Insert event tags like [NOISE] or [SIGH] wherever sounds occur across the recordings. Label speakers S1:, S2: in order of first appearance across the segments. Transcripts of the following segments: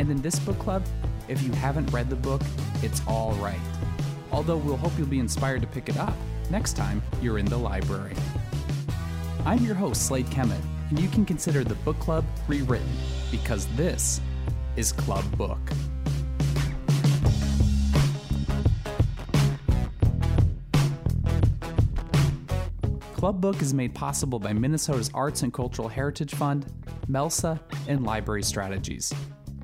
S1: And in this book club, if you haven't read the book, it's all right. Although we'll hope you'll be inspired to pick it up next time you're in the library. I'm your host, Slade Kemet, and you can consider the book club rewritten because this is Club Book. Club Book is made possible by Minnesota's Arts and Cultural Heritage Fund, MELSA, and Library Strategies.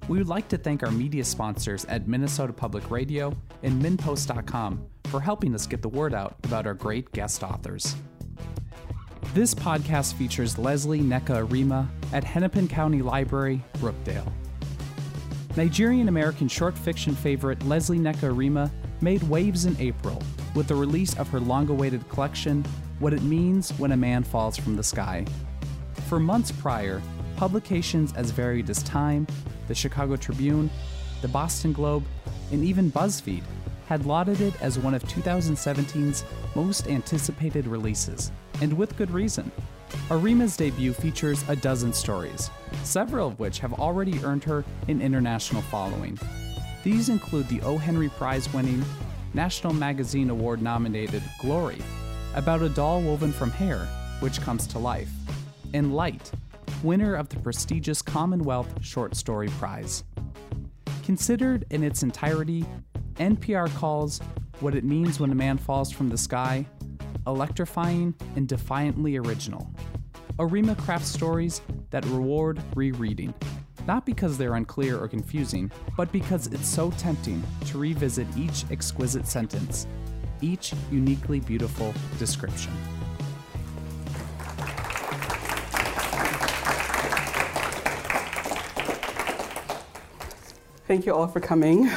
S1: We would like to thank our media sponsors at Minnesota Public Radio and MinnPost.com for helping us get the word out about our great guest authors. This podcast features Lesley Nneka Arimah at Hennepin County Library, Brookdale. Nigerian American short fiction favorite Lesley Nneka Arimah made waves in April with the release of her long awaited collection, What It Means When a Man Falls from the Sky. For months prior, publications as varied as Time, the Chicago Tribune, the Boston Globe, and even BuzzFeed had lauded it as one of 2017's most anticipated releases, and with good reason. Arimah's debut features a dozen stories, several of which have already earned her an international following. These include the O. Henry Prize winning, National Magazine Award nominated Glory, about a doll woven from hair, which comes to life, and Light, winner of the prestigious Commonwealth Short Story Prize. Considered in its entirety, NPR calls What It Means When a Man Falls from the Sky electrifying and defiantly original. Arimah crafts stories that reward rereading, not because they're unclear or confusing, but because it's so tempting to revisit each exquisite sentence, each uniquely beautiful description.
S2: Thank you all for coming.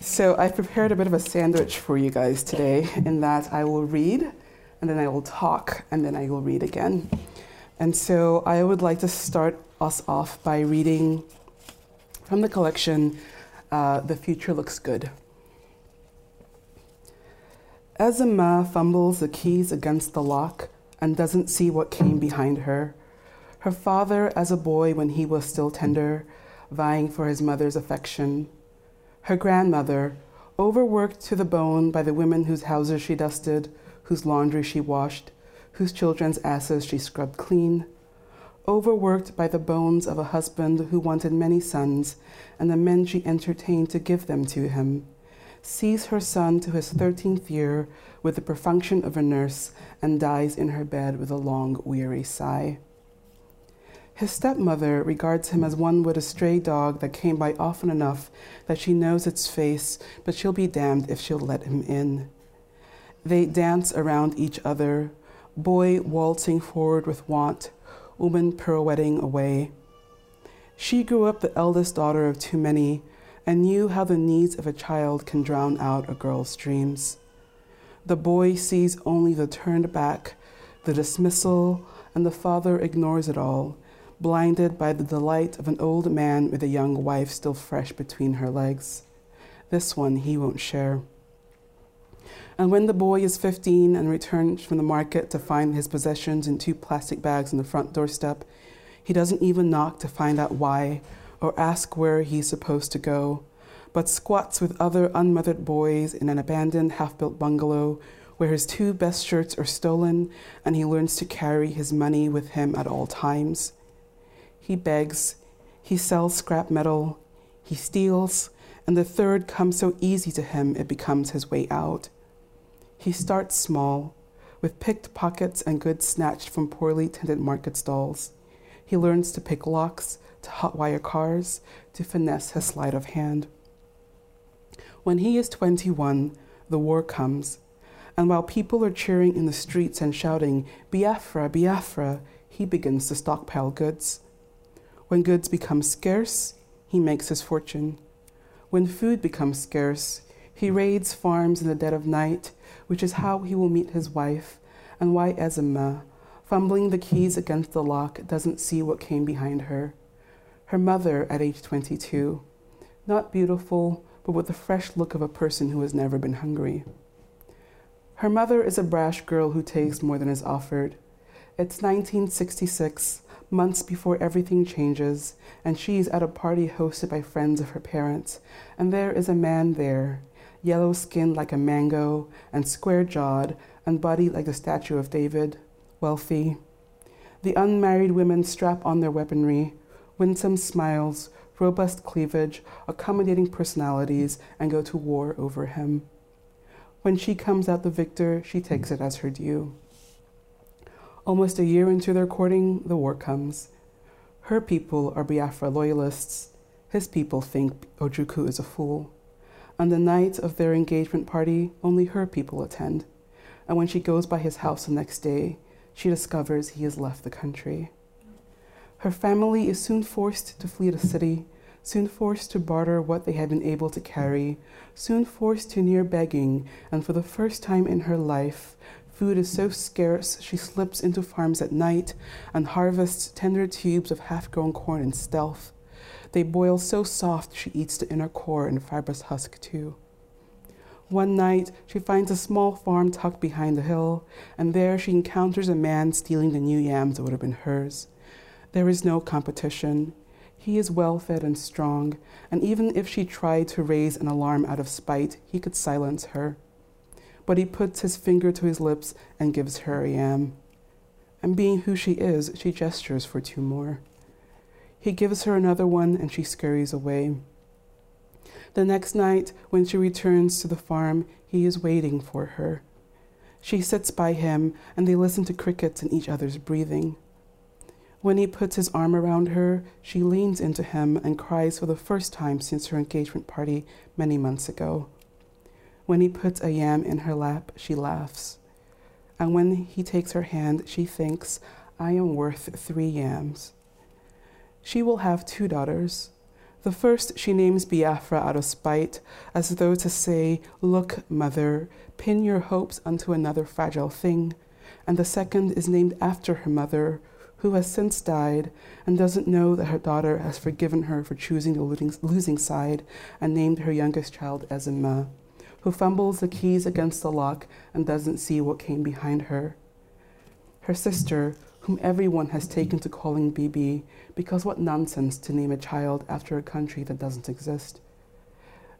S2: So, I've prepared a bit of a sandwich for you guys today, in that I will read, and then I will talk, and then I will read again. And so, I would like to start us off by reading from the collection uh, The Future Looks Good. As fumbles the keys against the lock and doesn't see what came behind her, her father, as a boy when he was still tender, vying for his mother's affection. Her grandmother, overworked to the bone by the women whose houses she dusted, whose laundry she washed, whose children's asses she scrubbed clean. Overworked by the bones of a husband who wanted many sons, and the men she entertained to give them to him. Sees her son to his thirteenth year with the perfunction of a nurse, and dies in her bed with a long, weary sigh. His stepmother regards him as one with a stray dog that came by often enough that she knows its face, but she'll be damned if she'll let him in. They dance around each other, boy waltzing forward with want, woman pirouetting away. She grew up the eldest daughter of too many and knew how the needs of a child can drown out a girl's dreams. The boy sees only the turned back, the dismissal, and the father ignores it all blinded by the delight of an old man with a young wife still fresh between her legs. This one he won't share. And when the boy is 15 and returns from the market to find his possessions in two plastic bags on the front doorstep, he doesn't even knock to find out why or ask where he's supposed to go, but squats with other unmothered boys in an abandoned half built bungalow where his two best shirts are stolen and he learns to carry his money with him at all times. He begs, he sells scrap metal, he steals, and the third comes so easy to him it becomes his way out. He starts small, with picked pockets and goods snatched from poorly tended market stalls. He learns to pick locks, to hotwire cars, to finesse his sleight of hand. When he is 21, the war comes, and while people are cheering in the streets and shouting, Biafra, Biafra, he begins to stockpile goods. When goods become scarce, he makes his fortune. When food becomes scarce, he raids farms in the dead of night, which is how he will meet his wife, and why Ezinma, fumbling the keys against the lock, doesn't see what came behind her. Her mother at age 22, not beautiful, but with the fresh look of a person who has never been hungry. Her mother is a brash girl who takes more than is offered. It's 1966, months before everything changes, and she's at a party hosted by friends of her parents, and there is a man there, yellow skinned like a mango, and square jawed, and body like the statue of David, wealthy. The unmarried women strap on their weaponry, winsome smiles, robust cleavage, accommodating personalities, and go to war over him. When she comes out the victor, she takes it as her due. Almost a year into their courting, the war comes. Her people are Biafra loyalists. His people think Ojukwu is a fool. On the night of their engagement party, only her people attend. And when she goes by his house the next day, she discovers he has left the country. Her family is soon forced to flee the city, soon forced to barter what they had been able to carry, soon forced to near begging, and for the first time in her life, food is so scarce she slips into farms at night and harvests tender tubes of half grown corn in stealth. They boil so soft she eats the inner core and fibrous husk too. One night, she finds a small farm tucked behind the hill, and there she encounters a man stealing the new yams that would have been hers. There is no competition. He is well fed and strong, and even if she tried to raise an alarm out of spite, he could silence her. But he puts his finger to his lips and gives her a yam. And being who she is, she gestures for two more. He gives her another one, and she scurries away. The next night, when she returns to the farm, he is waiting for her. She sits by him, and they listen to crickets and each other's breathing. When he puts his arm around her, she leans into him and cries for the first time since her engagement party many months ago. When he puts a yam in her lap, she laughs. And when he takes her hand, she thinks, I am worth three yams. She will have two daughters. The first she names Biafra out of spite, as though to say, Look, mother, pin your hopes unto another fragile thing. And the second is named after her mother, who has since died and doesn't know that her daughter has forgiven her for choosing the losing side and named her youngest child Ezinma, who fumbles the keys against the lock and doesn't see what came behind her. Her sister, whom everyone has taken to calling Bibi, because what nonsense to name a child after a country that doesn't exist.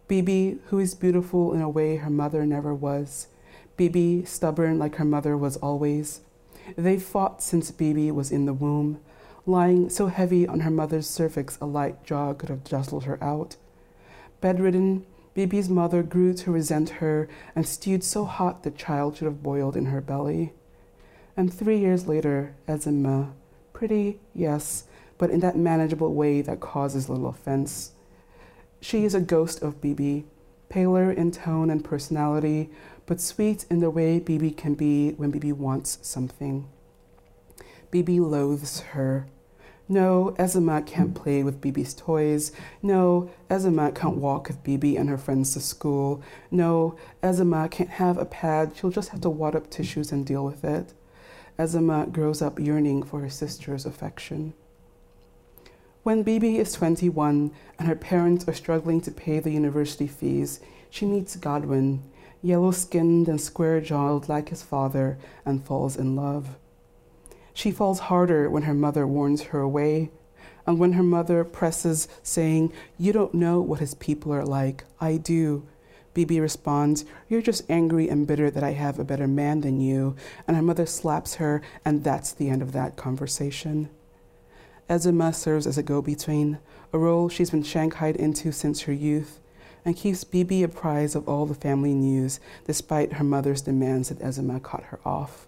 S2: Bibi, who is beautiful in a way her mother never was. Bibi, stubborn like her mother was always. They fought since Bibi was in the womb, lying so heavy on her mother's cervix a light jaw could have jostled her out. Bedridden, Bibi's mother grew to resent her and stewed so hot the child should have boiled in her belly. And three years later, Ezinma, pretty, yes, but in that manageable way that causes little offense. She is a ghost of Bibi, paler in tone and personality, but sweet in the way Bibi can be when Bibi wants something. Bibi loathes her. No, Ezinma can't play with Bibi's toys. No, Ezinma can't walk with Bibi and her friends to school. No, Ezinma can't have a pad. She'll just have to wad up tissues and deal with it. Ezinma grows up yearning for her sister's affection. When Bibi is 21 and her parents are struggling to pay the university fees, she meets Godwin, yellow skinned and square jawed like his father, and falls in love. She falls harder when her mother warns her away, and when her mother presses, saying, You don't know what his people are like. I do. Bibi responds, You're just angry and bitter that I have a better man than you. And her mother slaps her, and that's the end of that conversation. Ezinma serves as a go between, a role she's been shanghaied into since her youth, and keeps Bibi apprised of all the family news, despite her mother's demands that Ezinma cut her off.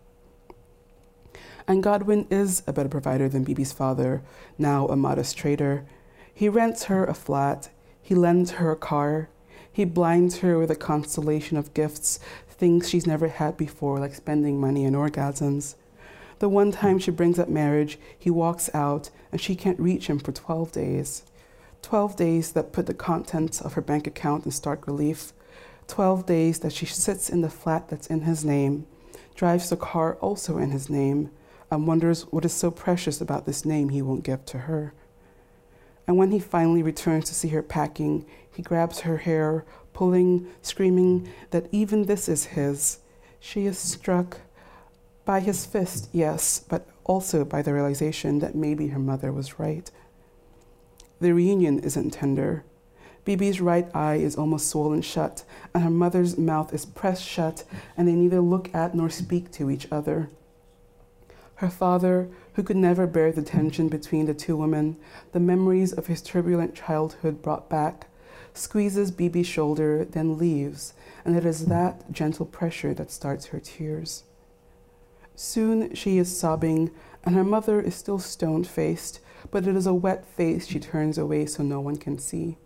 S2: And Godwin is a better provider than Bibi's father, now a modest trader. He rents her a flat, he lends her a car, he blinds her with a constellation of gifts, things she's never had before, like spending money and orgasms. The one time she brings up marriage, he walks out and she can't reach him for 12 days. 12 days that put the contents of her bank account in stark relief. 12 days that she sits in the flat that's in his name, drives the car also in his name, and wonders what is so precious about this name he won't give to her. And when he finally returns to see her packing, he grabs her hair, pulling, screaming that even this is his. She is struck by his fist, yes, but also by the realization that maybe her mother was right. The reunion isn't tender. Bibi's right eye is almost swollen shut, and her mother's mouth is pressed shut, and they neither look at nor speak to each other. Her father, who could never bear the tension between the two women, the memories of his turbulent childhood brought back, squeezes Bibi's shoulder, then leaves, and it is that gentle pressure that starts her tears. Soon she is sobbing, and her mother is still stone faced, but it is a wet face she turns away so no one can see.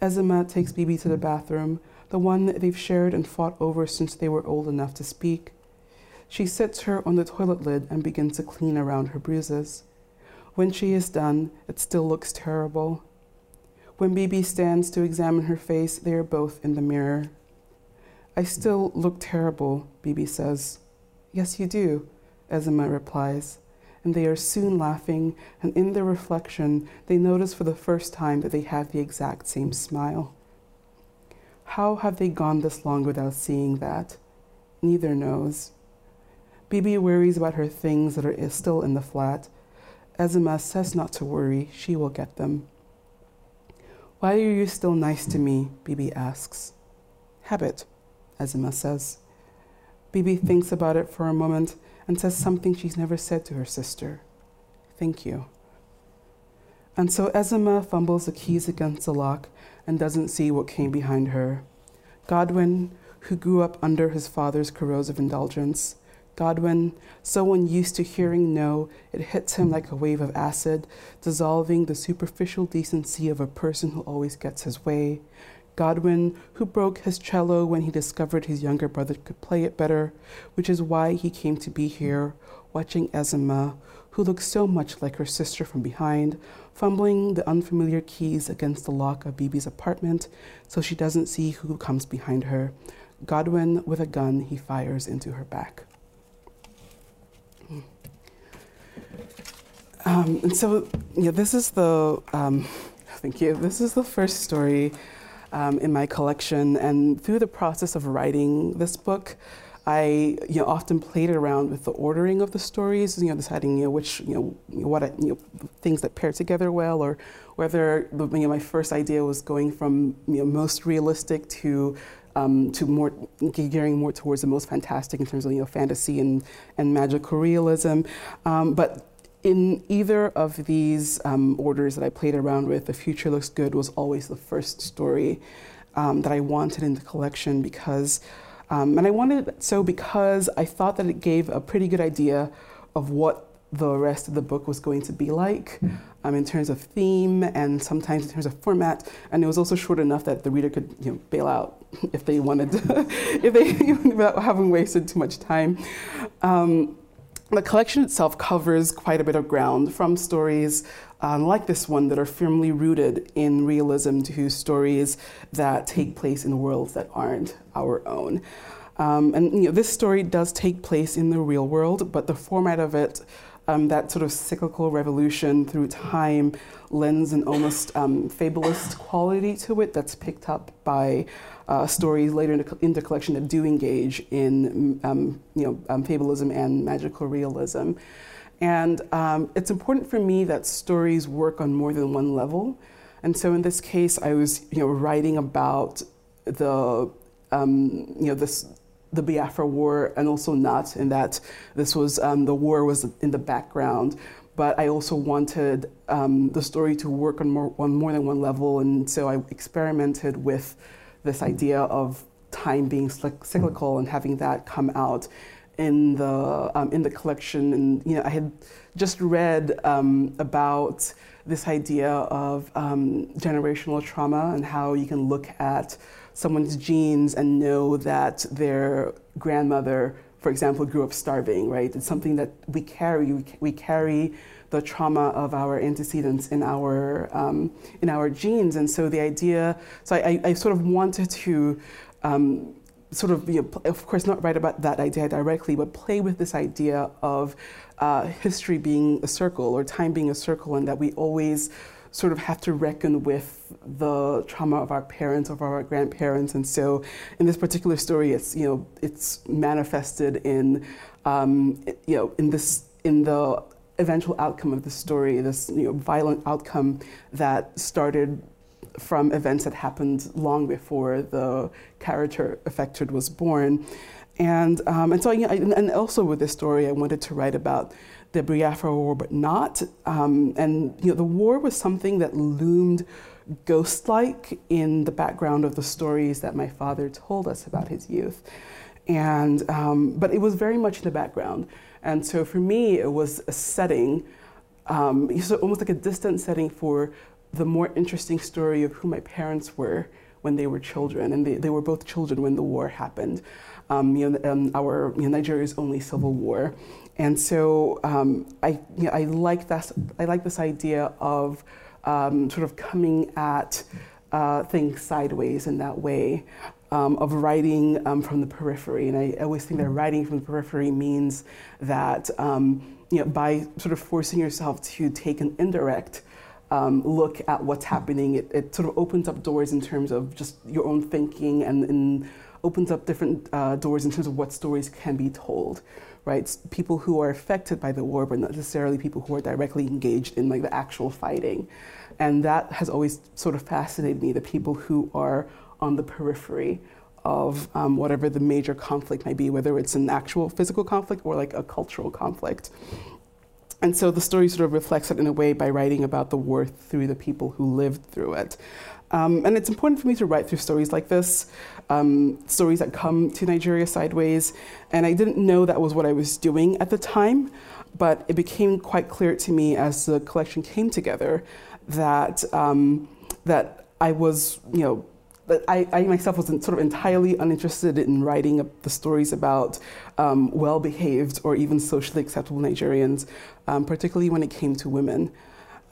S2: Ezinma takes Bibi to the bathroom, the one they've shared and fought over since they were old enough to speak. She sits her on the toilet lid and begins to clean around her bruises. When she is done, it still looks terrible. When Bibi stands to examine her face, they are both in the mirror. I still look terrible, Bibi says. Yes, you do, Ezinma replies. And they are soon laughing, and in their reflection, they notice for the first time that they have the exact same smile. How have they gone this long without seeing that? Neither knows. Bibi worries about her things that are still in the flat. Ezinma says not to worry, she will get them. Why are you still nice to me? Bibi asks. Habit, Ezinma says. Bibi thinks about it for a moment and says something she's never said to her sister Thank you. And so Ezinma fumbles the keys against the lock and doesn't see what came behind her. Godwin, who grew up under his father's corrosive indulgence, Godwin, so unused to hearing no, it hits him like a wave of acid, dissolving the superficial decency of a person who always gets his way. Godwin, who broke his cello when he discovered his younger brother could play it better, which is why he came to be here, watching Ezinma, who looks so much like her sister from behind, fumbling the unfamiliar keys against the lock of Bibi's apartment so she doesn't see who comes behind her. Godwin, with a gun, he fires into her back. Um, and so, yeah, this is the, um, thank you, this is the first story um, in my collection. And through the process of writing this book, I you know, often played around with the ordering of the stories, you know, deciding you know, which, you know, what I, you know, things that pair together well, or whether you know, my first idea was going from you know, most realistic to um, to more gearing more towards the most fantastic in terms of you know fantasy and and magical realism, um, but in either of these um, orders that I played around with, The Future Looks Good was always the first story um, that I wanted in the collection because, um, and I wanted it so because I thought that it gave a pretty good idea of what the rest of the book was going to be like um, in terms of theme and sometimes in terms of format. And it was also short enough that the reader could you know, bail out [LAUGHS] if they wanted to, [LAUGHS] if they, [LAUGHS] without having wasted too much time. Um, the collection itself covers quite a bit of ground from stories um, like this one that are firmly rooted in realism to stories that take place in worlds that aren't our own. Um, and you know, this story does take place in the real world, but the format of it, um, that sort of cyclical revolution through time, lends an almost um, fabulist quality to it that's picked up by uh, stories later in the, in the, collection that do engage in um, you know, um, fabulism and magical realism. And um, it's important for me that stories work on more than one level. And so in this case, I was you know, writing about the, um, you know, this, the Biafra War and also not in that this was, um, the war was in the background but I also wanted um, the story to work on more, on more than one level, and so I experimented with this idea of time being cyclical and having that come out in the um, in the collection. And you know, I had just read um, about this idea of um, generational trauma and how you can look at someone's genes and know that their grandmother, for example, grew up starving. Right? It's something that we carry. We, carry the trauma of our antecedents in our um, in our genes. And so the idea, so I, I sort of wanted to. Um, sort of, you know, of course, not write about that idea directly, but play with this idea of uh, history being a circle or time being a circle, and that we always sort of have to reckon with the trauma of our parents, of our grandparents, and so in this particular story, it's you know it's manifested in um, you know in this in the eventual outcome of the story, this you know, violent outcome that started from events that happened long before the character affected was born. And, um, and so, you know, and also with this story, I wanted to write about the Biafra War, but not. Um, and you know, the war was something that loomed ghost-like in the background of the stories that my father told us about his youth. And, um, but it was very much in the background. And so for me, it was a setting, um, so almost like a distant setting for the more interesting story of who my parents were when they were children. And they, they were both children when the war happened. Um, you know, um, our you know, Nigeria's only civil war. And so um, I, you know, I like this, I like this idea of um, sort of coming at uh, things sideways in that way um, of writing um, from the periphery. And I always think that writing from the periphery means that um, you know, by sort of forcing yourself to take an indirect um, look at what's happening, it, it, sort of opens up doors in terms of just your own thinking and, and opens up different uh, doors in terms of what stories can be told. Right, people who are affected by the war, but not necessarily people who are directly engaged in like the actual fighting, and that has always sort of fascinated me. The people who are on the periphery of um, whatever the major conflict might be, whether it's an actual physical conflict or like a cultural conflict. And so the story sort of reflects it in a way by writing about the war through the people who lived through it. Um, and it's important for me to write through stories like this, um, stories that come to Nigeria sideways. And I didn't know that was what I was doing at the time, but it became quite clear to me as the collection came together that um, that I was, you know, but I, I, myself was sort of entirely uninterested in writing the stories about um, well behaved or even socially acceptable Nigerians, um, particularly when it came to women.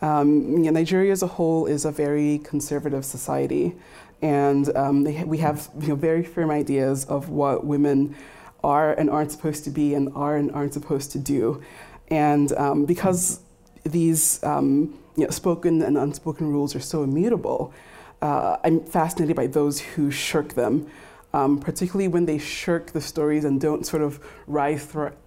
S2: Um, you know, Nigeria as a whole is a very conservative society, and um, we have you know, very firm ideas of what women are and aren't supposed to be and are and aren't supposed to do. And um, because these um, you know, spoken and unspoken rules are so immutable, uh, I'm fascinated by those who shirk them, um, particularly when they shirk the stories and don't sort of rise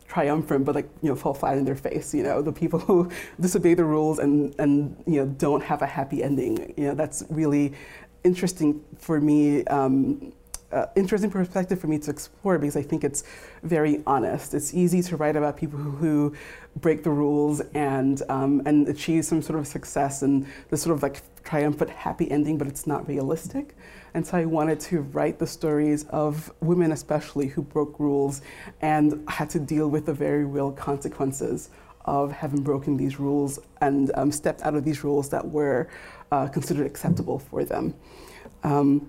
S2: triumphant, but like you know fall flat in their face. You know, the people who [LAUGHS] disobey the rules and and you know don't have a happy ending. You know, that's really interesting for me. Um, uh, interesting perspective for me to explore because I think it's very honest. It's easy to write about people who, who break the rules and um, and achieve some sort of success and this sort of like triumphant happy ending, but it's not realistic. And so I wanted to write the stories of women, especially who broke rules and had to deal with the very real consequences of having broken these rules and um, stepped out of these rules that were uh, considered acceptable for them. Um,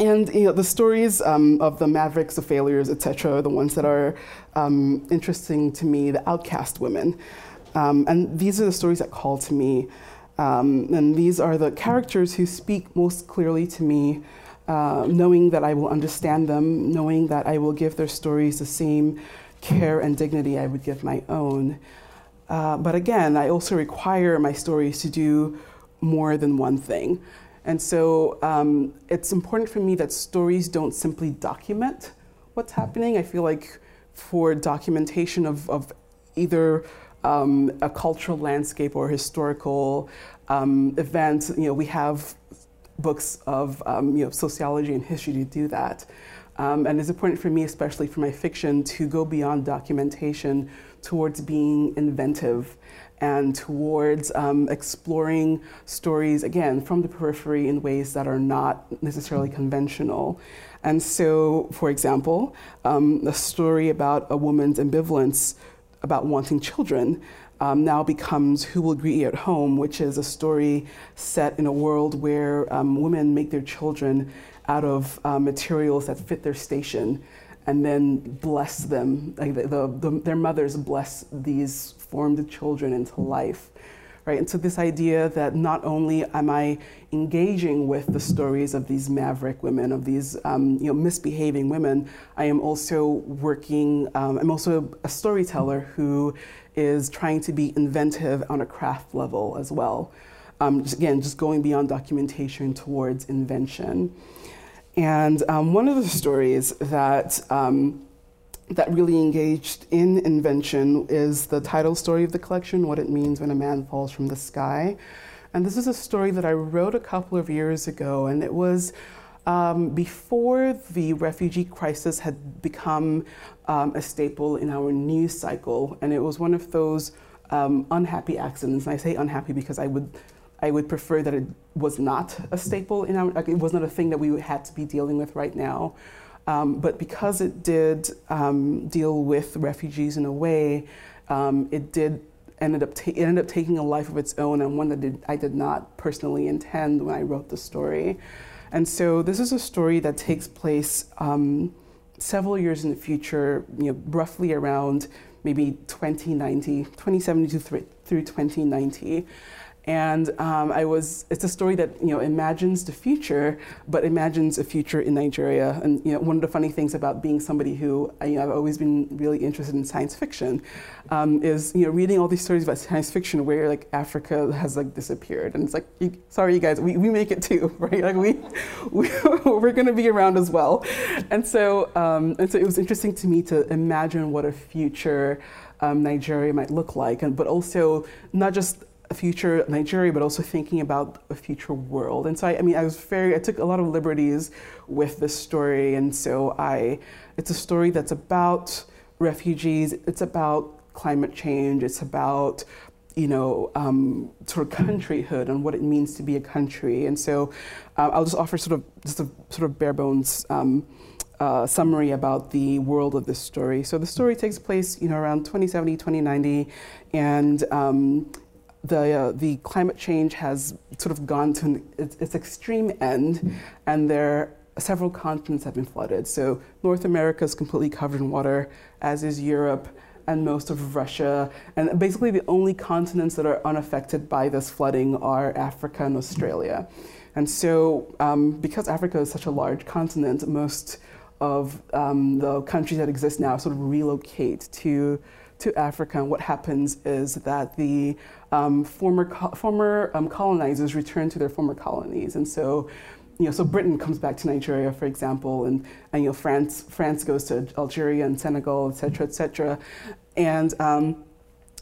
S2: and you know, the stories um, of the mavericks, the failures, etc., the ones that are um, interesting to me, the outcast women. Um, and these are the stories that call to me. Um, and these are the characters who speak most clearly to me, uh, knowing that I will understand them, knowing that I will give their stories the same care and dignity I would give my own. Uh, but again, I also require my stories to do more than one thing. And so um, it's important for me that stories don't simply document what's happening. I feel like for documentation of, of either um, a cultural landscape or historical um, event, you know, we have books of um, you know, sociology and history to do that. Um, and it's important for me, especially for my fiction, to go beyond documentation towards being inventive and towards um, exploring stories, again, from the periphery in ways that are not necessarily conventional. And so, for example, um, a story about a woman's ambivalence about wanting children um, now becomes Who Will Greet You at Home, which is a story set in a world where um, women make their children out of uh, materials that fit their station and then bless them. Like the, the, the, their mothers bless these formed children into life right? And so this idea that not only am I engaging with the stories of these maverick women, of these um, you know misbehaving women, I am also working. Um, I'm also a storyteller who is trying to be inventive on a craft level as well. Um, just, again, just going beyond documentation towards invention. And um, one of the stories that um, that really engaged in invention is the title story of the collection, What It Means When a Man Falls from the Sky. And this is a story that I wrote a couple of years ago, and it was um, before the refugee crisis had become um, a staple in our news cycle. And it was one of those um, unhappy accidents. And I say unhappy because I would I would prefer that it was not a staple in our, like it was not a thing that we had to be dealing with right now. Um, but because it did um, deal with refugees in a way, um, it did ended up it ended up taking a life of its own, and one that did, I did not personally intend when I wrote the story. And so this is a story that takes place um, several years in the future, you know, roughly around maybe 2090, 2070 through 2090. And um, I was, it's a story that, you know, imagines the future, but imagines a future in Nigeria. And, you know, one of the funny things about being somebody who, you know, I've always been really interested in science fiction um, is, you know, reading all these stories about science fiction where, like, Africa has, like, disappeared. And it's like, you, sorry, you guys, we, we make it too, [LAUGHS] right? Like, we, [LAUGHS] we, we're going to be around as well. And so, um, and so it was interesting to me to imagine what a future um, Nigeria might look like, and, but also not just a future Nigeria, but also thinking about a future world. And so, I, I, mean, I was very, I took a lot of liberties with this story. And so, I, it's a story that's about refugees, it's about climate change, it's about, you know, um, sort of countryhood and what it means to be a country. And so, uh, I'll just offer sort of just a sort of bare bones. Um, uh, summary about the world of this story. So the story takes place, you know, around 2070, 2090, and um, the, uh, the climate change has sort of gone to an, its, its, extreme end, and there several continents have been flooded. So North America is completely covered in water, as is Europe and most of Russia. And basically, the only continents that are unaffected by this flooding are Africa and Australia. And so, um, because Africa is such a large continent, most of um, the countries that exist now sort of relocate to to Africa, and what happens is that the um, former co- former um, colonizers return to their former colonies, and so. You know, so Britain comes back to Nigeria, for example, and, and you know France France goes to Algeria and Senegal, et cetera, et cetera, and um,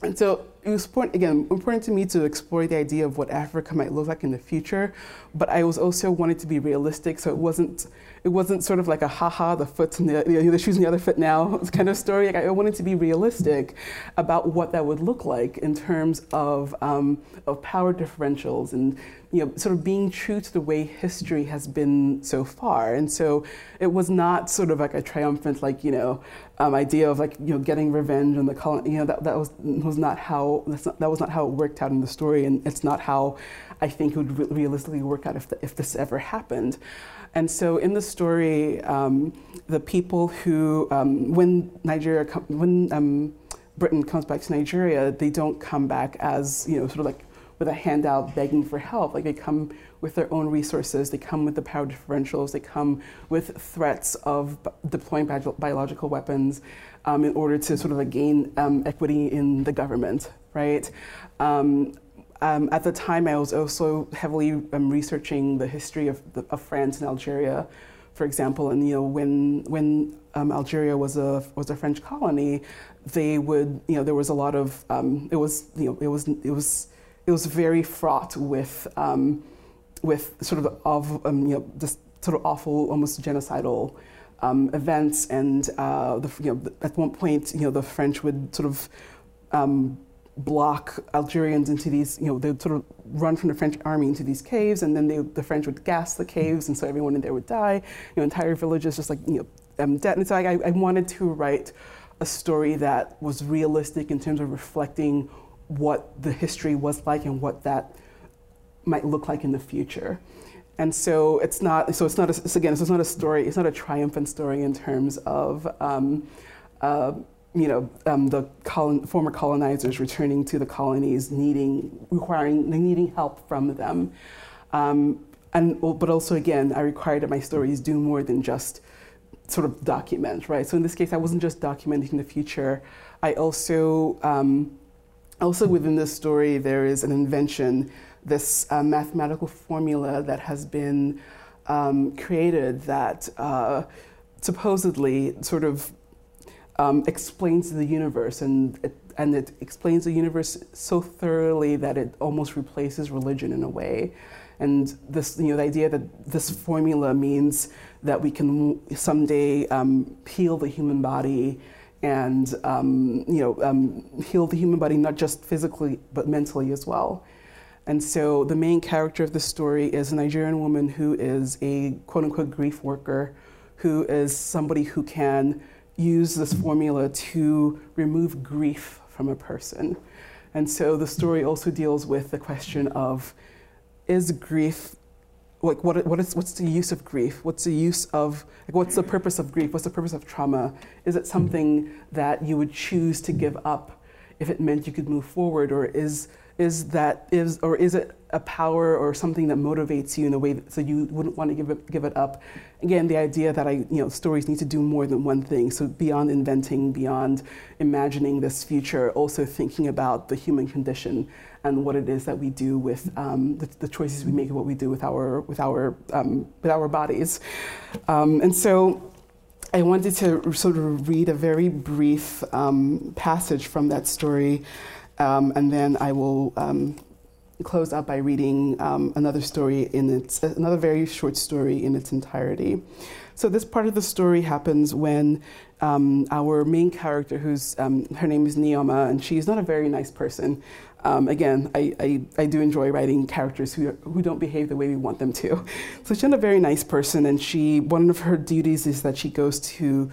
S2: and so it was important, again important to me to explore the idea of what Africa might look like in the future, but I was also wanted to be realistic, so it wasn't it wasn't sort of like a haha the foot and the, the shoes on the other foot now [LAUGHS] kind of story. Like I wanted to be realistic about what that would look like in terms of um, of power differentials and you know sort of being true to the way history has been so far. And so it was not sort of like a triumphant like you know um, idea of like you know getting revenge on the colony. You know that that was was not how not, that was not how it worked out in the story, and it's not how I think it would re- realistically work out if the, if this ever happened. And so in the story, um, the people who, um, when Nigeria, when um, Britain comes back to Nigeria, they don't come back as, you know, sort of like with a handout begging for help. Like they come with their own resources, they come with the power differentials, they come with threats of deploying bi- biological weapons um, in order to sort of like gain um, equity in the government, right? Um, um, at the time, I was also heavily um, researching the history of, the, of, France and Algeria, for example. And you know, when when um, Algeria was a was a French colony, they would you know there was a lot of um, it was you know it was it was it was very fraught with um, with sort of of um, you know just sort of awful, almost genocidal. events and uh, the, you know, at one point, you know, the French would sort of block Algerians into these, you know, they'd sort of run from the French army into these caves, and then they, the French would gas the caves, and so everyone in there would die. You know, entire villages just like, you know, um, dead. And so I, I wanted to write a story that was realistic in terms of reflecting what the history was like and what that might look like in the future. And so it's not, so it's not, a, again, so it's not a story, it's not a triumphant story in terms of, um, uh, you know, um, the colon, former colonizers returning to the colonies, needing, requiring, needing help from them. Um, and, but also, again, I required that my stories do more than just sort of document, right? So in this case, I wasn't just documenting the future. I also, um, also within this story, there is an invention, this uh, mathematical formula that has been um, created that uh, supposedly sort of um, explains the universe and it, and it explains the universe so thoroughly that it almost replaces religion in a way. And this, you know, the idea that this formula means that we can someday um, heal the human body and um, you know um, heal the human body not just physically but mentally as well. And so the main character of the story is a Nigerian woman who is a quote unquote grief worker, who is somebody who can use this formula to remove grief from a person. And so the story also deals with the question of is grief like what, what is what's the use of grief? What's the use of like what's the purpose of grief? What's the purpose of trauma? Is it something that you would choose to give up if it meant you could move forward? Or is is that is or is it a power or something that motivates you in a way that, so you wouldn't want to give it give it up? Again the idea that i you know stories need to do more than one thing. So beyond inventing beyond imagining this future also thinking about the human condition and what it is that we do with um, the, the, choices we make and what we do with our with our um, with our bodies. Um, and so I wanted to sort of read a very brief um, passage from that story um, and then I will um, close up by reading um, another story in its another very short story in its entirety. So this part of the story happens when um, our main character, who's um, her name is Nneoma, and she's not a very nice person. Um, again, I, I, I, do enjoy writing characters who, who don't behave the way we want them to. [LAUGHS] So she's not a very nice person, and she one of her duties is that she goes to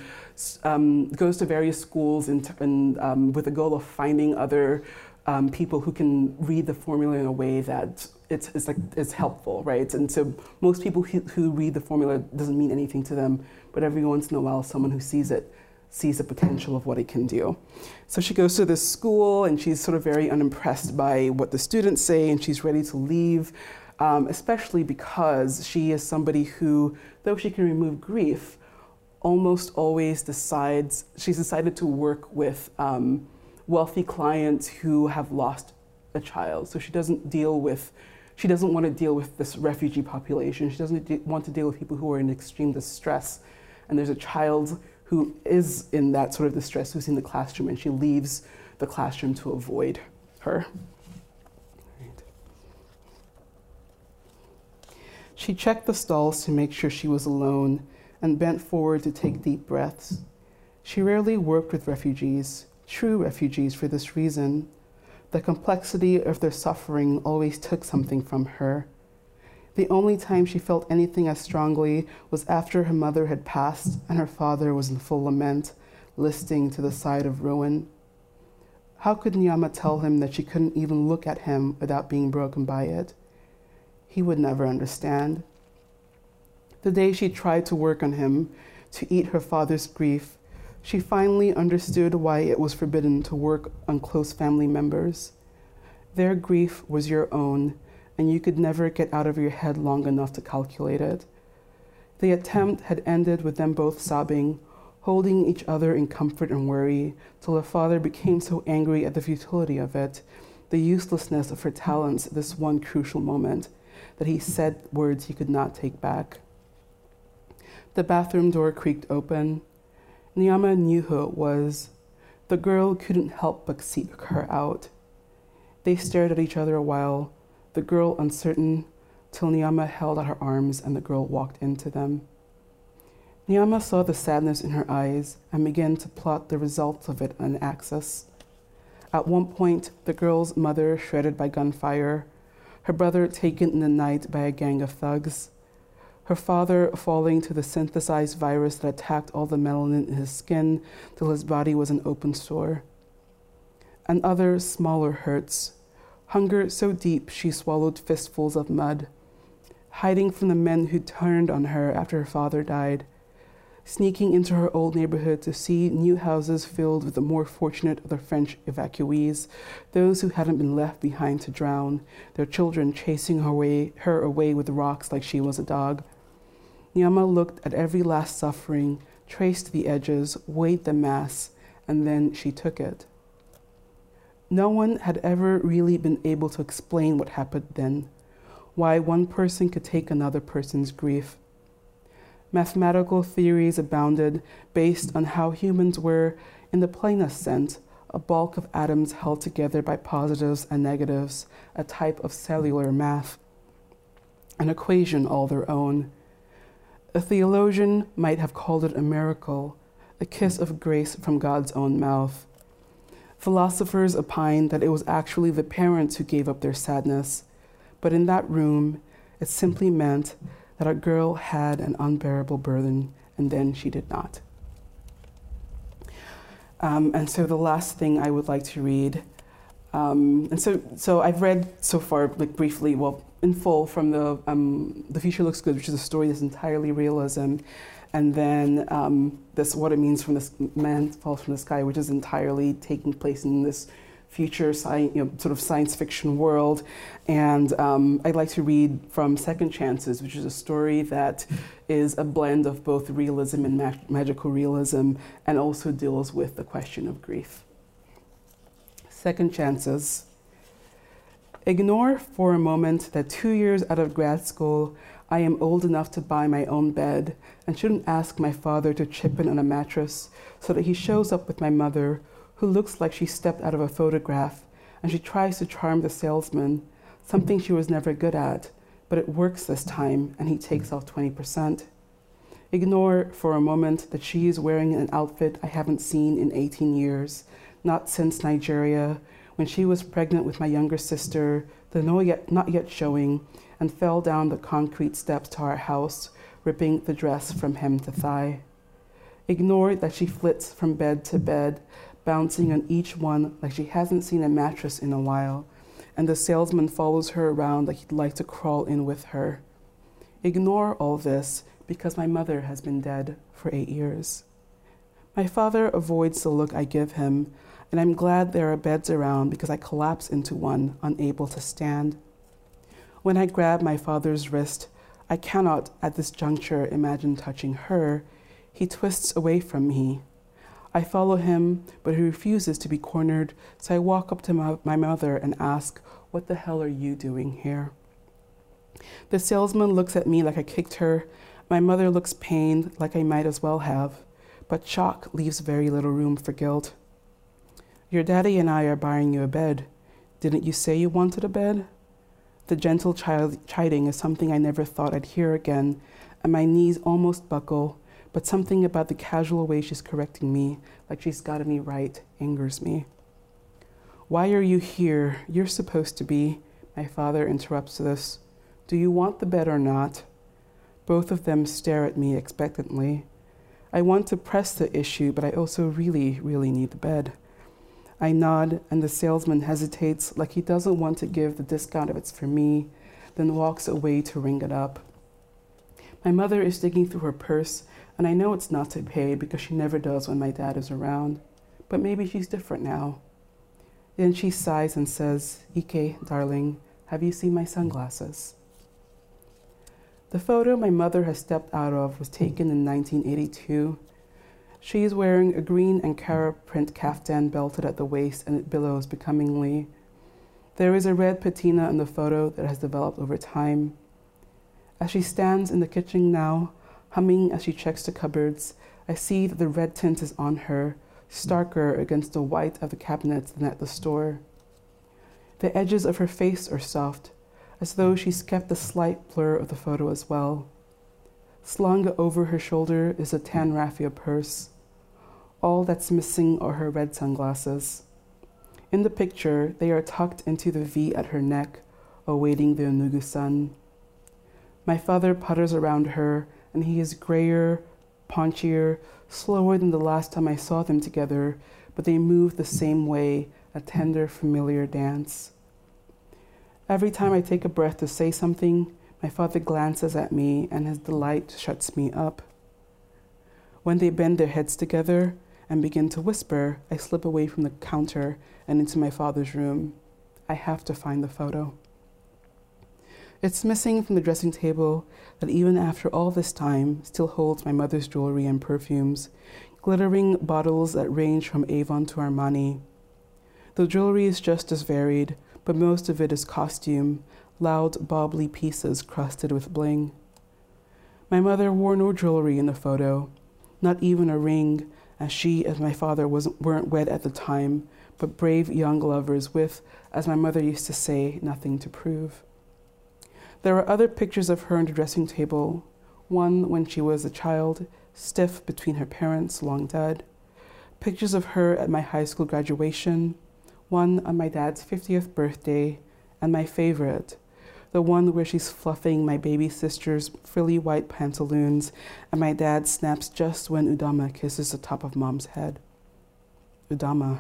S2: um, goes to various schools and, and um, with the goal of finding other um, people who can read the formula in a way that it's, it's like it's helpful, right? And so most people who, who read the formula doesn't mean anything to them, but every once in a while, someone who sees it sees the potential of what it can do. So she goes to this school and she's sort of very unimpressed by what the students say and she's ready to leave, um, especially because she is somebody who, though she can remove grief, almost always decides, she's decided to work with um, wealthy clients who have lost a child. So she doesn't deal with, she doesn't want to deal with this refugee population. She doesn't want to deal with people who are in extreme distress. And there's a child who is in that sort of distress who's in the classroom, and she leaves the classroom to avoid her. She checked the stalls to make sure she was alone and bent forward to take deep breaths. She rarely worked with refugees, true refugees, for this reason. The complexity of their suffering always took something from her. The only time she felt anything as strongly was after her mother had passed and her father was in full lament, listing to the side of ruin. How could Nneoma tell him that she couldn't even look at him without being broken by it? He would never understand. The day she tried to work on him, to eat her father's grief, she finally understood why it was forbidden to work on close family members. Their grief was your own, and you could never get out of your head long enough to calculate it. The attempt had ended with them both sobbing, holding each other in comfort and worry, till her father became so angry at the futility of it, the uselessness of her talents at this one crucial moment, that he said words he could not take back. The bathroom door creaked open. Nneoma knew who it was. The girl couldn't help but seek her out. They stared at each other a while, the girl uncertain, till Nneoma held out her arms and the girl walked into them. Nneoma saw the sadness in her eyes and began to plot the results of it on axis. At one point, the girl's mother shredded by gunfire, her brother taken in the night by a gang of thugs, her father falling to the synthesized virus that attacked all the melanin in his skin till his body was an open sore. And other smaller hurts, hunger so deep she swallowed fistfuls of mud, hiding from the men who turned on her after her father died, sneaking into her old neighborhood to see new houses filled with the more fortunate of the French evacuees, those who hadn't been left behind to drown, their children chasing her away, her away with rocks like she was a dog. Nneoma looked at every last suffering, traced the edges, weighed the mass, and then she took it. No one had ever really been able to explain what happened then, why one person could take another person's grief Mathematical theories abounded based on how humans were, in the plainest sense, a bulk of atoms held together by positives and negatives, a type of cellular math, an equation all their own. A theologian might have called it a miracle, a kiss of grace from God's own mouth. Philosophers opine that it was actually the parents who gave up their sadness, but in that room, it simply meant that a girl had an unbearable burden and then she did not. Um, and so the last thing I would like to read, um, and so so I've read so far, like briefly, well, in full from the um, the future looks good, which is a story that's entirely realism, and then um, this what it means from this man falls from the sky, which is entirely taking place in this future science, you know, sort of science fiction world. And um, I'd like to read from Second Chances, which is a story that is a blend of both realism and mag- magical realism and also deals with the question of grief. Second Chances. Ignore for a moment that two years out of grad school, I am old enough to buy my own bed and shouldn't ask my father to chip in on a mattress so that he shows up with my mother who looks like she stepped out of a photograph, and she tries to charm the salesman, something she was never good at, but it works this time, and he takes off 20%. Ignore for a moment that she is wearing an outfit I haven't seen in 18 years, not since Nigeria, when she was pregnant with my younger sister, the no yet, not yet showing, and fell down the concrete steps to our house, ripping the dress from hem to thigh. Ignore that she flits from bed to bed, bouncing on each one like she hasn't seen a mattress in a while, and the salesman follows her around like he'd like to crawl in with her. Ignore all this because my mother has been dead for eight years. My father avoids the look I give him, and I'm glad there are beds around because I collapse into one, unable to stand. When I grab my father's wrist, I cannot, at this juncture, imagine touching her. He twists away from me, I follow him, but he refuses to be cornered, so I walk up to my, mother and ask, What the hell are you doing here? The salesman looks at me like I kicked her. My mother looks pained, like I might as well have, but shock leaves very little room for guilt. Your daddy and I are buying you a bed. Didn't you say you wanted a bed? The gentle child chiding is something I never thought I'd hear again, and my knees almost buckle but something about the casual way she's correcting me, like she's gotten me right, angers me. Why are you here? You're supposed to be. My father interrupts this. Do you want the bed or not? Both of them stare at me expectantly. I want to press the issue, but I also really, really need the bed. I nod, and the salesman hesitates like he doesn't want to give the discount if it's for me, then walks away to ring it up. My mother is digging through her purse and I know it's not to pay because she never does when my dad is around. But maybe she's different now. Then she sighs and says, Ike, darling, have you seen my sunglasses? The photo my mother has stepped out of was taken in 1982. She is wearing a green and Ankara print kaftan belted at the waist and it billows becomingly. There is a red patina in the photo that has developed over time. As she stands in the kitchen now, Humming as she checks the cupboards, I see that the red tint is on her, starker against the white of the cabinets than at the store. The edges of her face are soft, as though she's kept the slight blur of the photo as well. Slung over her shoulder is a tan raffia purse. All that's missing are her red sunglasses. In the picture, they are tucked into the V at her neck, awaiting the Enugu sun. My father putters around her and he is grayer, paunchier, slower than the last time I saw them together, but they move the same way, a tender, familiar dance. Every time I take a breath to say something, my father glances at me and his delight shuts me up. When they bend their heads together and begin to whisper, I slip away from the counter and into my father's room. I have to find the photo. It's missing from the dressing table that even after all this time still holds my mother's jewelry and perfumes, glittering bottles that range from Avon to Armani. The jewelry is just as varied, but most of it is costume, loud, bobbly pieces crusted with bling. My mother wore no jewelry in the photo, not even a ring, as she and my father wasn't, weren't wed at the time, but brave young lovers with, as my mother used to say, nothing to prove. There are other pictures of her on the dressing table, one when she was a child, stiff between her parents, long dead. Pictures of her at my high school graduation, one on my dad's 50th birthday, and my favorite, the one where she's fluffing my baby sister's frilly white pantaloons, and my dad snaps just when Udama kisses the top of mom's head. Udama.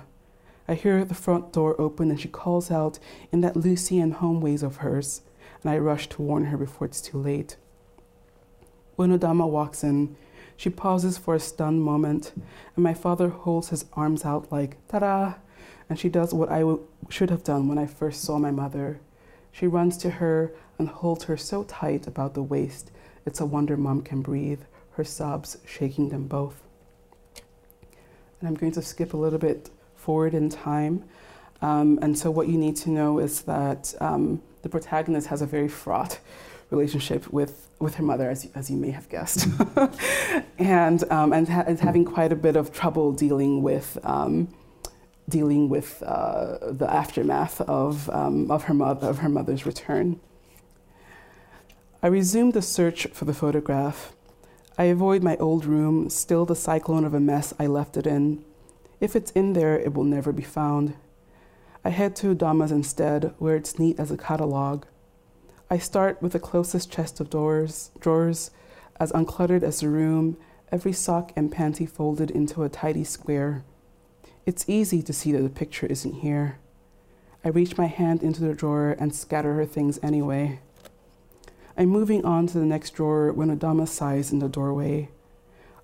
S2: I hear the front door open and she calls out in that Lucy and home ways of hers, and I rush to warn her before it's too late. When Udama walks in, she pauses for a stunned moment, and my father holds his arms out like, ta da! And she does what I w- should have done when I first saw my mother. She runs to her and holds her so tight about the waist, it's a wonder mom can breathe, her sobs shaking them both. And I'm going to skip a little bit forward in time. Um, and so, what you need to know is that um, the protagonist has a very fraught relationship with, with her mother, as, as you may have guessed, [LAUGHS] and, um, and ha- is having quite a bit of trouble dealing with, um, dealing with uh, the aftermath of, um, of, her mother, of her mother's return. I resume the search for the photograph. I avoid my old room, still the cyclone of a mess I left it in. If it's in there, it will never be found. I head to Udama's instead, where it's neat as a catalog. I start with the closest chest of doors, drawers, as uncluttered as the room, every sock and panty folded into a tidy square. It's easy to see that the picture isn't here. I reach my hand into the drawer and scatter her things anyway. I'm moving on to the next drawer when Udama sighs in the doorway.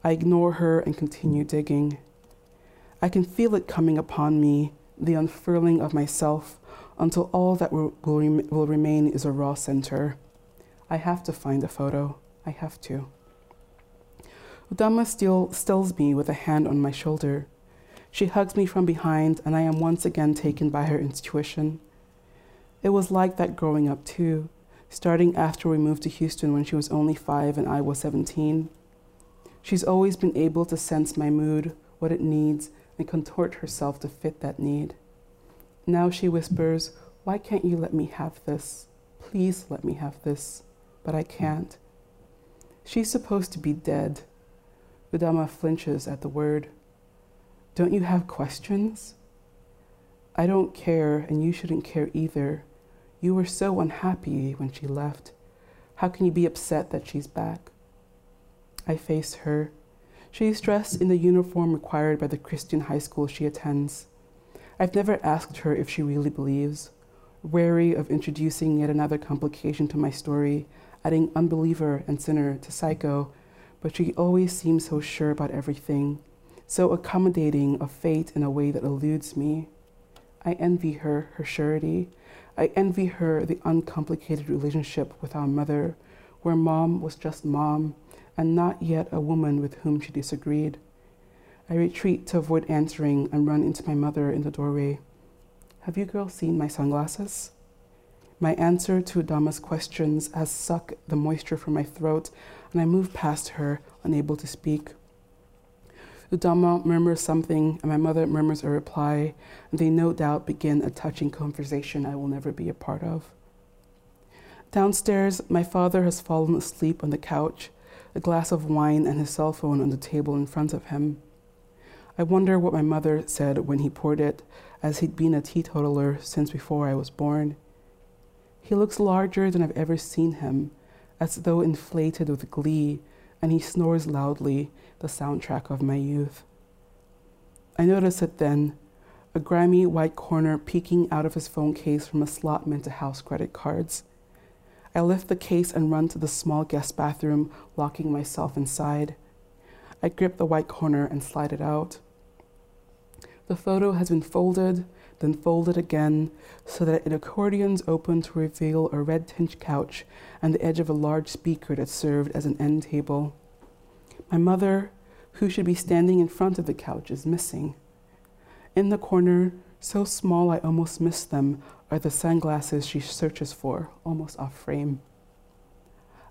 S2: I ignore her and continue digging. I can feel it coming upon me, the unfurling of myself, until all that will, will, rem- will remain is a raw center. I have to find a photo. I have to. Udama still stills me with a hand on my shoulder. She hugs me from behind, and I am once again taken by her intuition. It was like that growing up, too, starting after we moved to Houston when she was only five and I was 17. She's always been able to sense my mood, what it needs, and contort herself to fit that need. Now she whispers, Why can't you let me have this? Please let me have this. But I can't. She's supposed to be dead. Udama flinches at the word. Don't you have questions? I don't care, and you shouldn't care either. You were so unhappy when she left. How can you be upset that she's back? I face her. She is dressed in the uniform required by the Christian high school she attends. I've never asked her if she really believes, wary of introducing yet another complication to my story, adding unbeliever and sinner to psycho, but she always seems so sure about everything, so accommodating of fate in a way that eludes me. I envy her her surety. I envy her the uncomplicated relationship with our mother, where mom was just mom and not yet a woman with whom she disagreed. I retreat to avoid answering and run into my mother in the doorway. Have you girls seen my sunglasses? My answer to Udama's questions has sucked the moisture from my throat, and I move past her, unable to speak. Udama murmurs something, and my mother murmurs a reply, and they no doubt begin a touching conversation I will never be a part of. Downstairs, my father has fallen asleep on the couch, a glass of wine and his cell phone on the table in front of him. I wonder what my mother said when he poured it, as he'd been a teetotaler since before I was born. He looks larger than I've ever seen him, as though inflated with glee, and he snores loudly, the soundtrack of my youth. I notice it then, a grimy white corner peeking out of his phone case from a slot meant to house credit cards. I lift the case and run to the small guest bathroom, locking myself inside. I grip the white corner and slide it out. The photo has been folded, then folded again, so that an accordion's open to reveal a red tinged couch and the edge of a large speaker that served as an end table. My mother, who should be standing in front of the couch, is missing. In the corner, so small I almost miss them, are the sunglasses she searches for, almost off frame.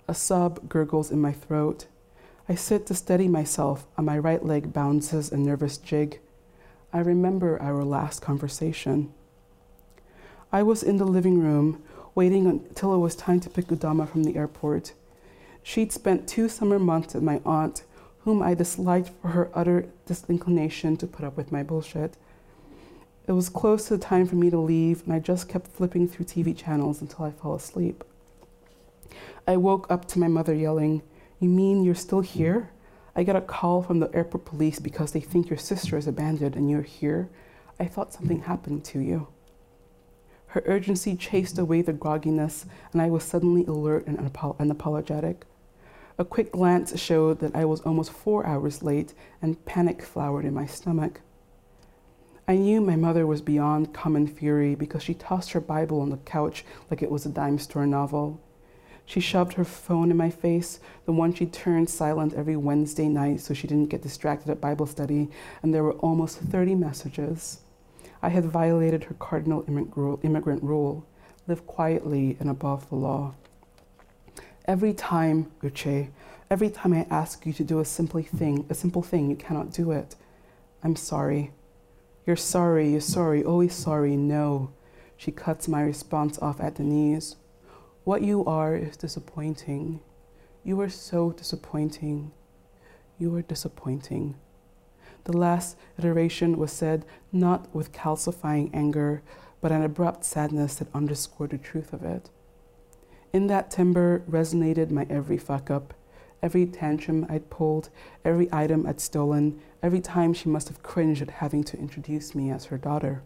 S2: A sob gurgles in my throat. I sit to steady myself, and my right leg bounces a nervous jig. I remember our last conversation. I was in the living room, waiting until it was time to pick Udama from the airport. She'd spent two summer months with my aunt, whom I disliked for her utter disinclination to put up with my bullshit. It was close to the time for me to leave, and I just kept flipping through TV channels until I fell asleep. I woke up to my mother yelling, You mean you're still here? I got a call from the airport police because they think your sister is abandoned and you're here. I thought something happened to you. Her urgency chased away the grogginess, and I was suddenly alert and unapologetic. A quick glance showed that I was almost four hours late, and panic flowered in my stomach. I knew my mother was beyond common fury because she tossed her Bible on the couch like it was a dime store novel. She shoved her phone in my face, the one she turned silent every Wednesday night so she didn't get distracted at Bible study, and there were almost 30 messages. I had violated her cardinal immigrant rule live quietly and above the law. Every time, Uche, every time I ask you to do a simple thing, a simple thing, you cannot do it. I'm sorry. You're sorry, you're sorry, always sorry, no. She cuts my response off at the knees. What you are is disappointing. You are so disappointing. You are disappointing. The last iteration was said not with calcifying anger, but an abrupt sadness that underscored the truth of it. In that timbre resonated my every fuck up, every tantrum I'd pulled, every item I'd stolen, every time she must have cringed at having to introduce me as her daughter.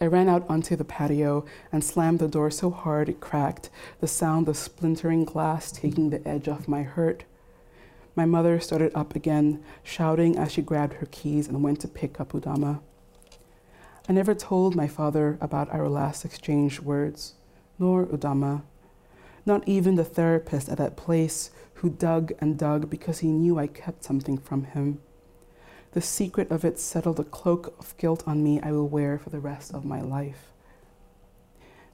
S2: I ran out onto the patio and slammed the door so hard it cracked, the sound of splintering glass taking the edge off my hurt. My mother started up again, shouting as she grabbed her keys and went to pick up Udama. I never told my father about our last exchanged words, nor Udama. Not even the therapist at that place who dug and dug because he knew I kept something from him. The secret of it settled a cloak of guilt on me I will wear for the rest of my life.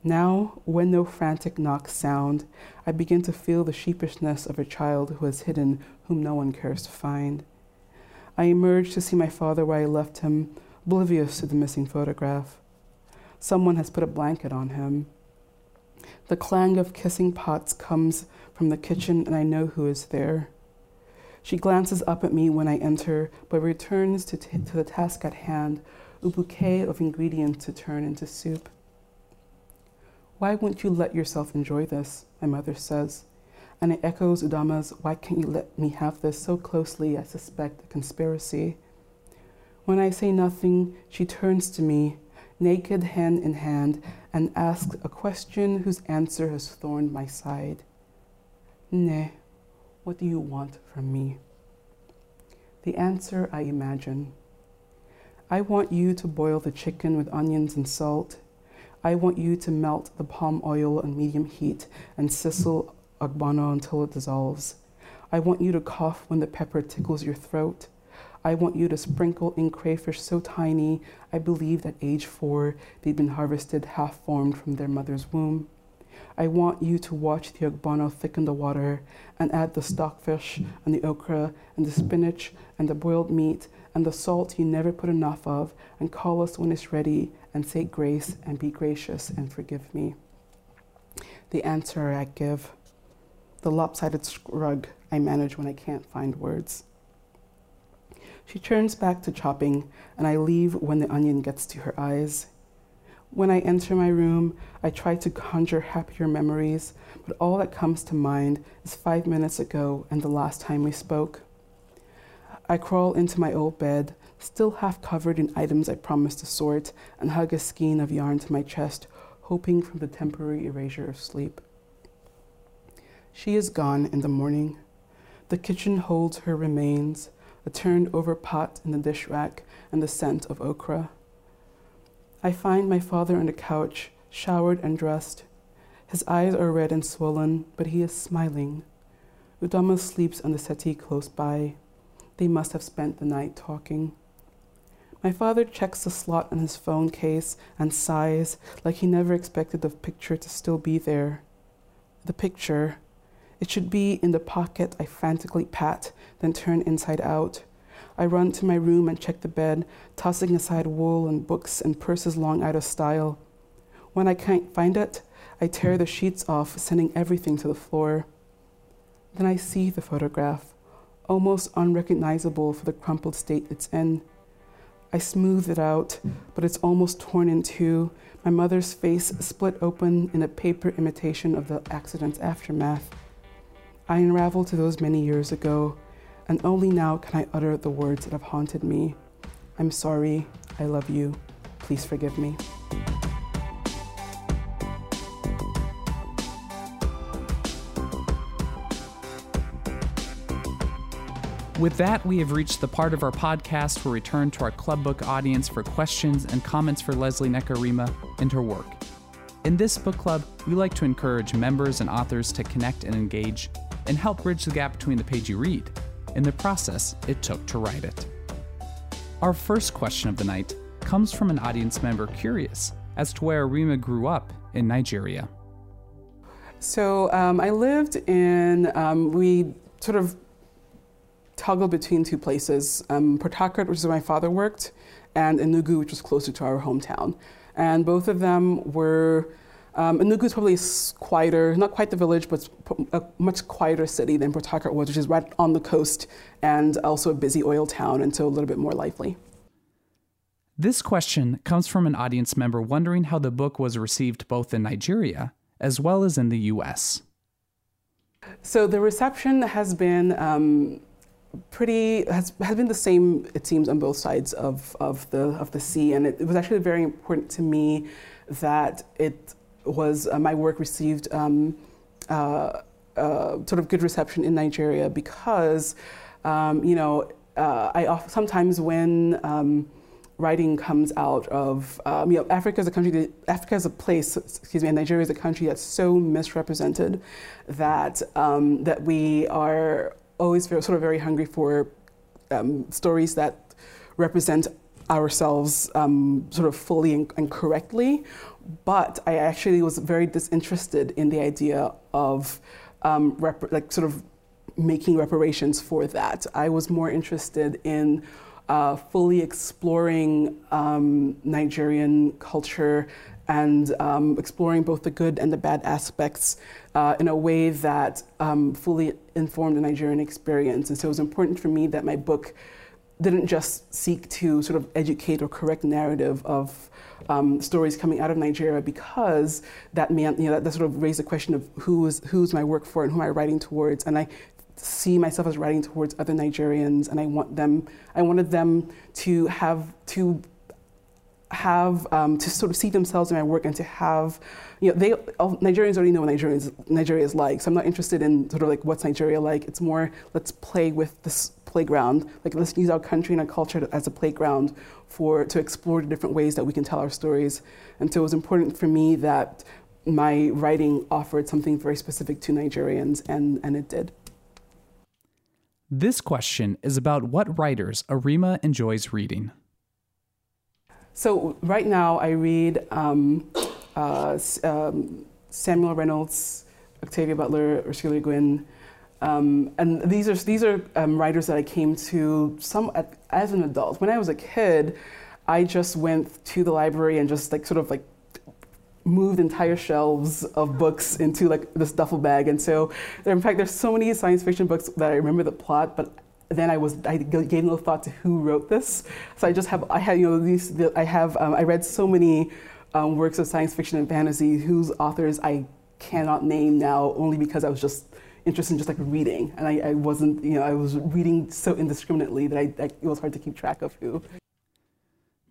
S2: Now, when no frantic knocks sound, I begin to feel the sheepishness of a child who has hidden whom no one cares to find. I emerge to see my father where I left him, oblivious to the missing photograph. Someone has put a blanket on him. The clang of kissing pots comes from the kitchen, and I know who is there. She glances up at me when I enter, but returns to, to the task at hand, a bouquet of ingredients to turn into soup. Why won't you let yourself enjoy this? My mother says. And it echoes Udama's, Why can't you let me have this so closely I suspect a conspiracy? When I say nothing, she turns to me, naked hand in hand, and asks a question whose answer has thorned my side. Ne, what do you want from me? The answer I imagine. I want you to boil the chicken with onions and salt. I want you to melt the palm oil on medium heat and sizzle ogbono until it dissolves. I want you to cough when the pepper tickles your throat. I want you to sprinkle in crayfish so tiny, I believe at age four they'd been harvested half formed from their mother's womb. I want you to watch the ogbono thicken the water and add the stockfish and the okra and the spinach and the boiled meat and the salt you never put enough of and call us when it's ready and say grace and be gracious and forgive me. The answer I give, the lopsided shrug I manage when I can't find words. She turns back to chopping, and I leave when the onion gets to her eyes. When I enter my room, I try to conjure happier memories, but all that comes to mind is five minutes ago and the last time we spoke. I crawl into my old bed, still half covered in items I promised to sort, and hug a skein of yarn to my chest, hoping for the temporary erasure of sleep. She is gone in the morning. The kitchen holds her remains, a turned over pot in the dish rack, and the scent of okra. I find my father on the couch, showered and dressed. His eyes are red and swollen, but he is smiling. Udama sleeps on the settee close by. They must have spent the night talking. My father checks the slot on his phone case and sighs like he never expected the picture to still be there. The picture. It should be in the pocket I frantically pat, then turn inside out. I run to my room and check the bed, tossing aside wool and books and purses long out of style. When I can't find it, I tear the sheets off, sending everything to the floor. Then I see the photograph, almost unrecognizable for the crumpled state it's in. I smooth it out, but it's almost torn in two, my mother's face split open in a paper imitation of the accident's aftermath. I unravel to those many years ago, and only now can I utter the words that have haunted me. I'm sorry, I love you, please forgive me.
S1: With that, we have reached the part of our podcast where we turn to our Club Book audience for questions and comments for Lesley Nneka Arimah and her work. In this book club, we like to encourage members and authors to connect and engage and help bridge the gap between the page you read and the process it took to write it. Our first question of the night comes from an audience member curious as to where Arimah grew up in Nigeria.
S2: So um, I lived in, um, we sort of toggled between two places um, Port Harcourt, which is where my father worked, and Enugu, which was closer to our hometown. And both of them were. Um, Enugu is probably quieter, not quite the village, but a much quieter city than Port Harcourt was, which is right on the coast and also a busy oil town, and so a little bit more lively.
S1: This question comes from an audience member wondering how the book was received both in Nigeria as well as in the US.
S2: So the reception has been um, pretty has, has been the same it seems on both sides of, of the of the sea and it, it was actually very important to me that it was uh, my work received um, uh, uh, sort of good reception in Nigeria because um, you know uh, I sometimes when um, writing comes out of um, you know Africa is a country that, Africa is a place excuse me and Nigeria is a country that's so misrepresented that um, that we are always sort of very hungry for stories that represent ourselves um, sort of fully and, and, correctly. But I actually was very disinterested in the idea of um, rep- like sort of making reparations for that. I was more interested in uh, fully exploring um, Nigerian culture and um, exploring both the good and the bad aspects uh, in a way that um, fully informed the Nigerian experience. And so it was important for me that my book didn't just seek to sort of educate or correct narrative of um, stories coming out of Nigeria because that you know, that, that, sort of raised the question of who is, who's my work for and who am I writing towards. And I see myself as writing towards other Nigerians and I want them, I wanted them to have, to have um, to sort of see themselves in my work and to have, you know, they Nigerians already know what Nigerians Nigeria is like. So I'm not interested in sort of like what's Nigeria like. It's more let's play with this playground. Like let's use our country and our culture as a playground for to explore the different ways that we can tell our stories. And so it was important for me that my writing offered something very specific to Nigerians, and and it did.
S1: This question is about what writers Arimah enjoys reading.
S2: So right now I read um, uh, um, Samuel Reynolds, Octavia Butler, Ursula Guin, um, and these are these are um, writers that I came to some as an adult. When I was a kid, I just went to the library and just like sort of like moved entire shelves of books into like this duffel bag. And so, there, in fact, there's so many science fiction books that I remember the plot, but then I was I gave no thought to who wrote this. So I just have I have you know these I have um, I read so many um, works of science fiction and fantasy whose authors I cannot name now only because I was just interested in just like reading and I, I wasn't you know I was reading so indiscriminately that I, I it was hard to keep track of who.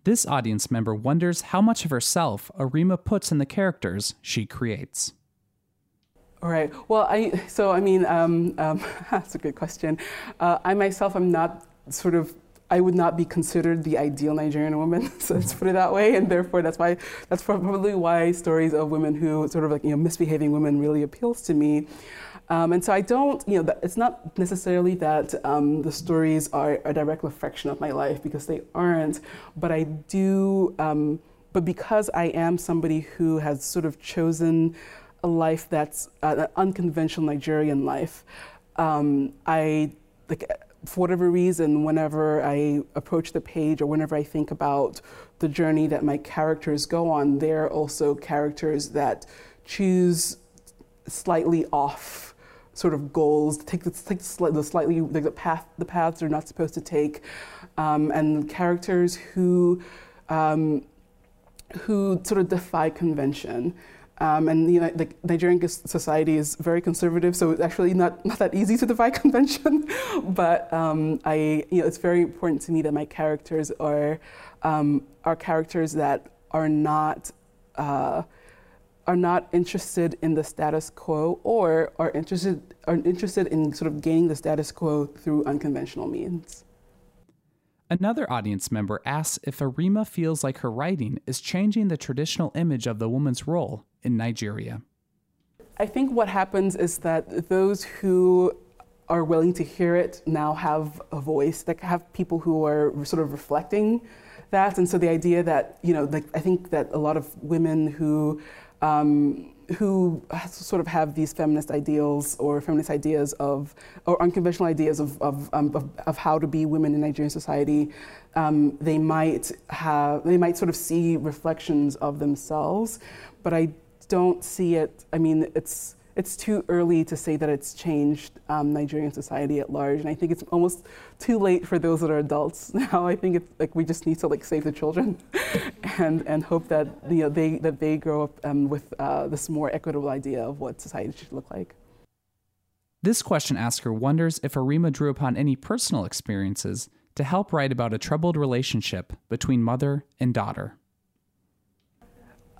S1: This audience member wonders how much of herself Arimah puts in the characters she creates.
S2: All right. Well, I so I mean um, um, [LAUGHS] that's a good question. Uh, I myself am not sort of I would not be considered the ideal Nigerian woman, [LAUGHS] so let's put it that way, and therefore that's why that's probably why stories of women who sort of like you know misbehaving women really appeals to me. Um, and so I don't, you know, it's not necessarily that um, the stories are a direct reflection of my life because they aren't, but I do, um, but because I am somebody who has sort of chosen a life that's uh, an unconventional Nigerian life, um, I like for whatever reason, whenever I approach the page or whenever I think about the journey that my characters go on, they're also characters that choose slightly off sort of goals, take the, take the slightly like the path the paths they're not supposed to take, um, and characters who um, who sort of defy convention. Um, and you know, the Nigerian society is very conservative, so it's actually not, not that easy to defy [LAUGHS] convention. but um, I, you know, it's very important to me that my characters are um, are characters that are not uh, are not interested in the status quo or are interested are interested in sort of gaining the status quo through unconventional means.
S1: Another audience member asks if Arimah feels like her writing is changing the traditional image of the woman's role in Nigeria.
S2: I think what happens is that those who are willing to hear it now have a voice, that have people who are sort of reflecting that. And so the idea that, you know, like I think that a lot of women who um, who sort of have these feminist ideals or feminist ideas of, or unconventional ideas of, of, um, of, of, how to be women in Nigerian society, um, they might have, they might sort of see reflections of themselves, but I don't see it, I mean, it's, it's too early to say that it's changed um, Nigerian society at large, and I think it's almost too late for those that are adults [LAUGHS] now. I think it's like we just need to like save the children, [LAUGHS] and and hope that you know they that they grow up um, with uh, this more equitable idea of what society should look like.
S1: This question asker wonders if Arimah drew upon any personal experiences to help write about a troubled relationship between mother and daughter.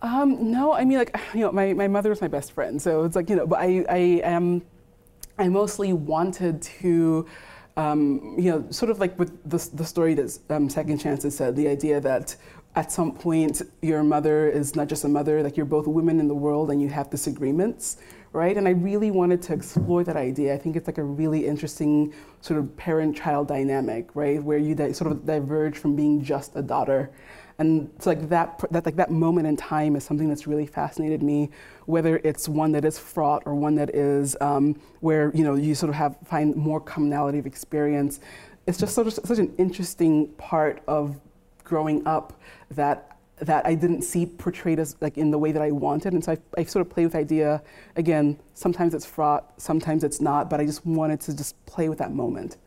S2: Um, no, I mean, like, [SIGHS] you know, my, my mother was my best friend. So it's like, you know, but I, I am, I mostly wanted to, um, you know, sort of like with the, the story that um, Second Chances said, the idea that at some point your mother is not just a mother, like you're both women in the world and you have disagreements, right? And I really wanted to explore that idea. I think it's like a really interesting sort of parent-child dynamic, right? Where you di- sort of diverge from being just a daughter and it's like that, that, like that moment in time is something that's really fascinated me, whether it's one that is fraught or one that is um, where you know you sort of have find more commonality of experience. It's just sort of such an interesting part of growing up that that I didn't see portrayed as like in the way that I wanted, and so I, I sort of play with idea. Again, sometimes it's fraught, sometimes it's not, but I just wanted to just play with that moment.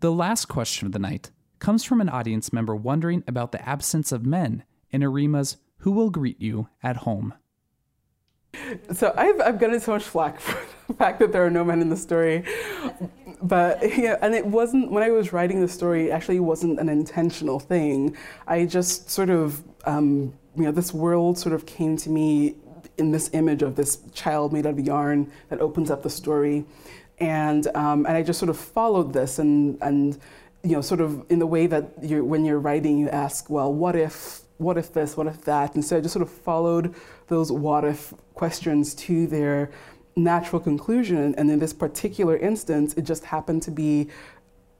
S1: The last question of the night comes from an audience member wondering about the absence of men in Arimah's Who Will Greet You at Home.
S2: So I've, I've gotten so much flack [LAUGHS] for the fact that there are no men in the story. But yeah, and it wasn't, when I was writing the story, it actually wasn't an intentional thing. I just sort of, um, you know, this world sort of came to me in this image of this child made out of yarn that opens up the story. And, um, and I just sort of followed this and, and you know, sort of in the way that you're, when you're writing, you ask, well, what if, what if this, what if that? And so I just sort of followed those what if questions to their natural conclusion. And in this particular instance, it just happened to be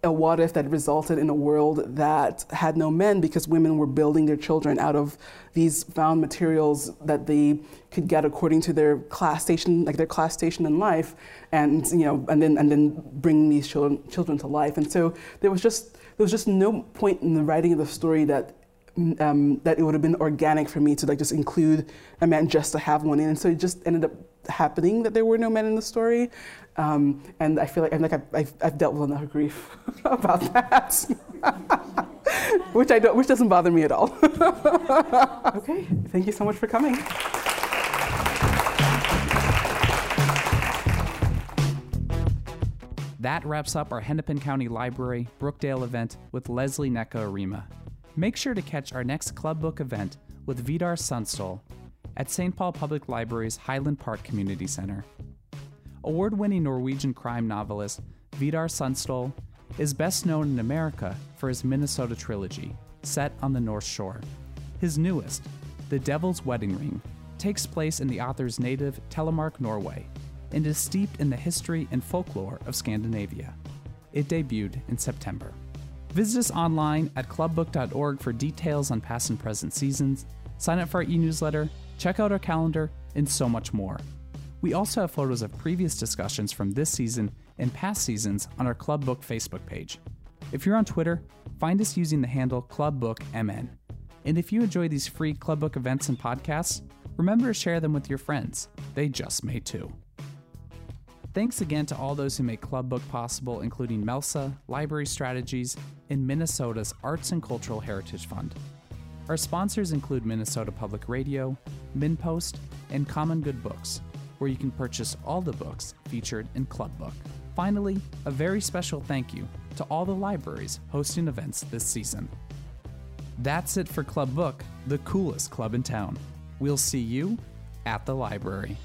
S2: a what if that resulted in a world that had no men because women were building their children out of these found materials that they could get according to their class station, like their class station in life, and you know, and then and then bringing these children children to life. And so there was just there was just no point in the writing of the story that um, that it would have been organic for me to like just include a man just to have one in. And so it just ended up happening that there were no men in the story. Um, and I feel like, I'm like I've, I've, I've dealt with enough grief [LAUGHS] about that, [LAUGHS] which, I don't, which doesn't bother me at all. [LAUGHS] okay, thank you so much for coming.
S1: That wraps up our Hennepin County Library Brookdale event with Lesley Nneka Arimah. Make sure to catch our next club book event with Vidar Sundstol at St. Paul Public Library's Highland Park Community Center. Award winning Norwegian crime novelist Vidar Sundstol is best known in America for his Minnesota trilogy, set on the North Shore. His newest, The Devil's Wedding Ring, takes place in the author's native Telemark, Norway, and is steeped in the history and folklore of Scandinavia. It debuted in September. Visit us online at clubbook.org for details on past and present seasons, sign up for our e newsletter, check out our calendar, and so much more. We also have photos of previous discussions from this season and past seasons on our Club Book Facebook page. If you're on Twitter, find us using the handle ClubBookMN. And if you enjoy these free Club Book events and podcasts, remember to share them with your friends. They just may too. Thanks again to all those who make Club Book possible, including MELSA, Library Strategies, and Minnesota's Arts and Cultural Heritage Fund. Our sponsors include Minnesota Public Radio, MinnPost, and Common Good Books, where you can purchase all the books featured in Club Book. Finally, a very special thank you to all the libraries hosting events this season. That's it for Club Book, the coolest club in town. We'll see you at the library.